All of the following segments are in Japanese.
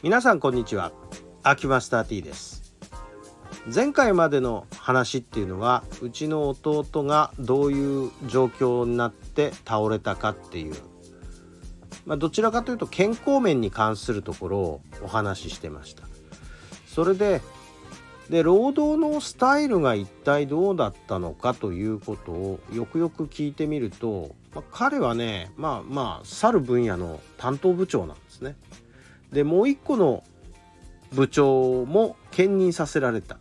皆さんこんにちは。アキマスター T です。前回までの話っていうのはうちの弟がどういう状況になって倒れたかっていう。まあ、どちらかというと健康面に関するところをお話ししてました。それでで労働のスタイルが一体どうだったのかということをよくよく聞いてみると、まあ、彼はねまあまあ去る分野の担当部長なんですね。でもう一個の部長も兼任させられた。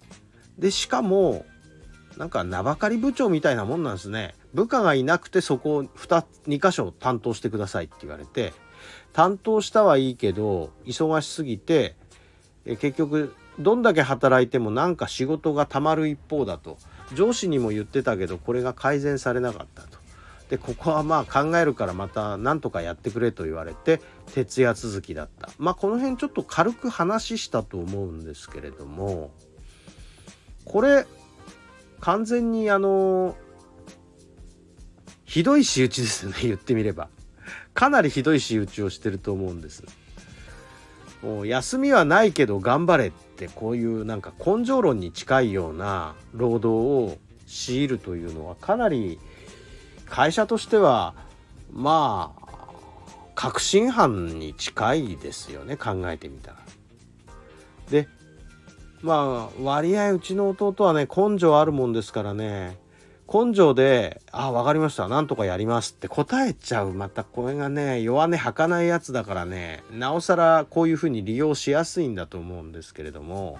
でしかもなんか名ばかり部長みたいなもんなんですね。部下がいなくてそこを 2, 2箇所担当してくださいって言われて担当したはいいけど忙しすぎてえ結局どんだけ働いてもなんか仕事がたまる一方だと上司にも言ってたけどこれが改善されなかったと。でここはまあ考えるからまた何とかやってくれと言われて徹夜続きだった。まあこの辺ちょっと軽く話したと思うんですけれどもこれ完全にあのひどい仕打ちですね 言ってみれば。かなりひどい仕打ちをしてると思うんです。もう休みはないけど頑張れってこういうなんか根性論に近いような労働を強いるというのはかなり会社としてはまあ確信犯に近いですよね考えてみたら。でまあ割合うちの弟はね根性あるもんですからね根性で「あ分かりましたなんとかやります」って答えちゃうまたこれがね弱音吐かないやつだからねなおさらこういうふうに利用しやすいんだと思うんですけれども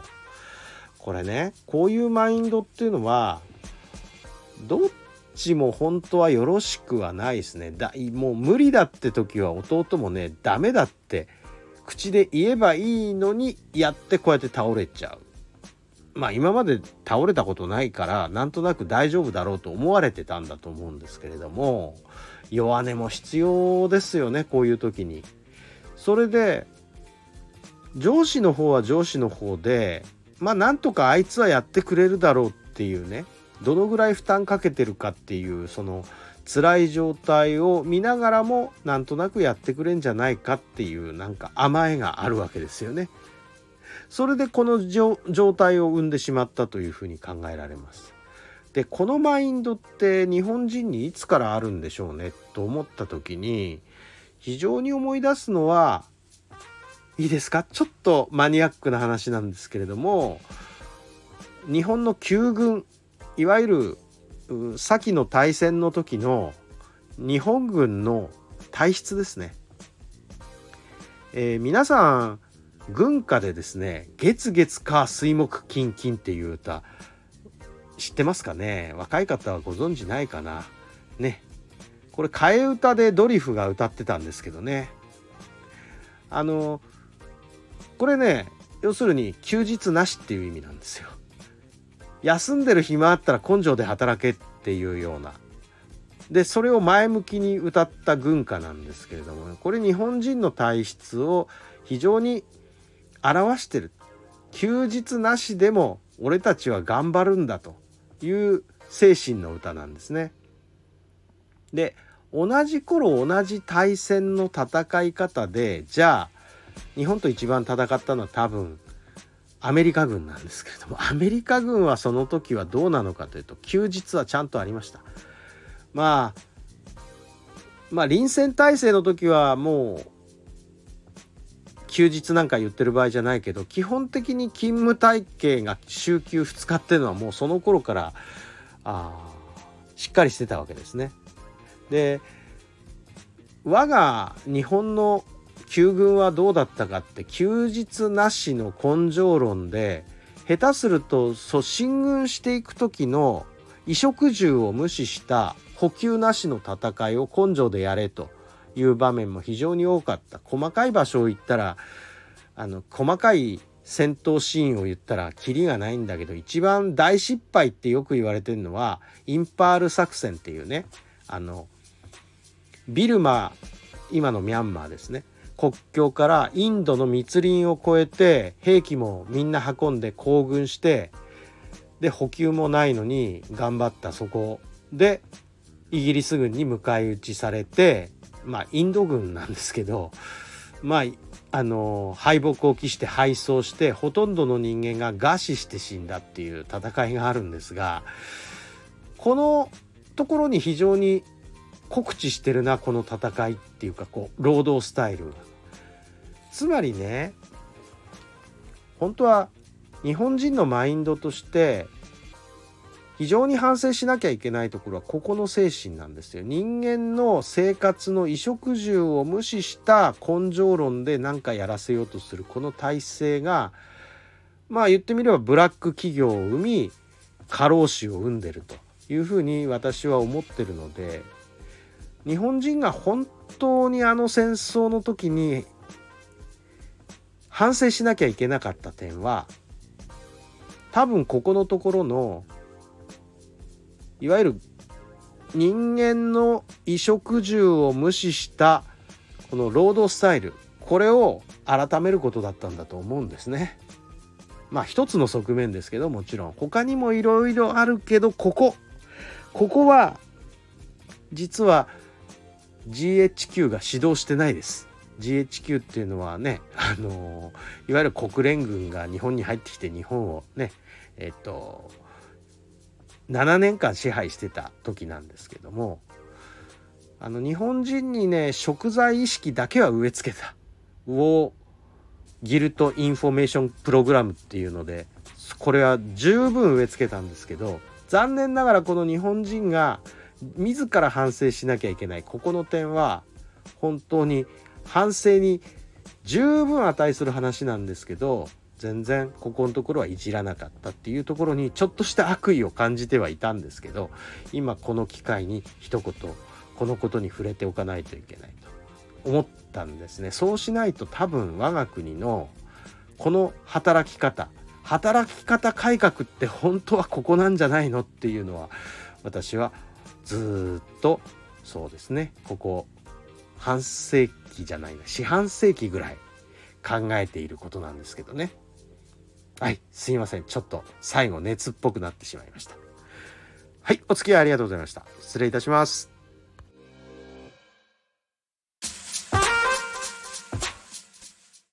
これねこういうマインドっていうのはどっちも本当はよろしくはないですねだもう無理だって時は弟もねダメだって口で言えばいいのにやってこうやって倒れちゃうまあ今まで倒れたことないからなんとなく大丈夫だろうと思われてたんだと思うんですけれども弱音も必要ですよねこういう時に。それで上司の方は上司の方でまあなんとかあいつはやってくれるだろうっていうねどのぐらい負担かけてるかっていうその辛い状態を見ながらもなんとなくやってくれんじゃないかっていうなんか甘えがあるわけですよね。それでこの状態を生んでしまったというふうに考えられます。でこのマインドって日本人にいつからあるんでしょうねと思った時に非常に思い出すのはいいですか？ちょっとマニアックな話なんですけれども日本の旧軍いわゆる先の大戦の時の日本軍の体質ですね。えー、皆さん軍歌でですね「月月火水木金金」っていう歌知ってますかね？若い方はご存知ないかな？ね。これ替え歌でドリフが歌ってたんですけどね。あのこれね要するに休日なしっていう意味なんですよ。休んでる暇あったら根性で働けっていうような。でそれを前向きに歌った軍歌なんですけれどもこれ日本人の体質を非常に表してる。休日なしでも俺たちは頑張るんだという精神の歌なんですね。で同じ頃同じ対戦の戦い方でじゃあ日本と一番戦ったのは多分アメリカ軍なんですけれども アメリカ軍はその時はどうなのかというと休日はちゃんとありました。まあまあ臨戦態勢の時はもう休日なんか言ってる場合じゃないけど基本的に勤務体系が週休2日っていうのはもうその頃からあしっかりしてたわけですね。で我が日本の旧軍はどうだったかって休日なしの根性論で下手するとそう進軍していく時の衣食住を無視した補給なしの戦いを根性でやれという場面も非常に多かった。細かい場所を言ったらあの細かい戦闘シーンを言ったらキリがないんだけど一番大失敗ってよく言われてるのはインパール作戦っていうねあのビルマ今のミャンマーですね。国境からインドの密林を越えて兵器もみんな運んで行軍してで補給もないのに頑張ったそこ。でイギリス軍に迎え撃ちされてまあインド軍なんですけどまああの敗北を喫して敗走してほとんどの人間が餓死して死んだっていう戦いがあるんですがこのところに非常に告知してるなこの戦いっっていうかこう労働スタイルつまりね本当は日本人のマインドとして非常に反省しなきゃいけないところはここの精神なんですよ。人間の生活の衣食住を無視した根性論で何かやらせようとするこの体制がまあ言ってみればブラック企業を生み過労死を生んでるというふうに私は思ってるので日本人が本当にあの戦争の時に反省しなきゃいけなかった点は多分ここのところのいわゆる人間の衣食住を無視したこの労働スタイルこれを改めることだったんだと思うんですね。まあ一つの側面ですけどもちろん他にもいろいろあるけどここここは実は GHQ が指導してないです。GHQ っていうのはねあのいわゆる国連軍が日本に入ってきて日本をねえっと7年間支配してた時なんですけどもあの日本人にね贖罪意識だけは植え付けたウォーギルトインフォメーションプログラムっていうのでこれは十分植え付けたんですけど残念ながらこの日本人が自ら反省しなきゃいけない。ここの点は本当に反省に十分値する話なんですけど全然ここのところはいじらなかったっていうところにちょっとした悪意を感じてはいたんですけど今この機会に一言このことに触れておかないといけないと思ったんですね。そうしないと多分我が国のこの働き方働き方改革って本当はここなんじゃないのっていうのは私はずっとそうですねここ半世紀じゃないな四半世紀ぐらい考えていることなんですけどね。はい、すいません。ちょっと最後熱っぽくなってしまいました。はい、お付き合いありがとうございました。失礼いたします。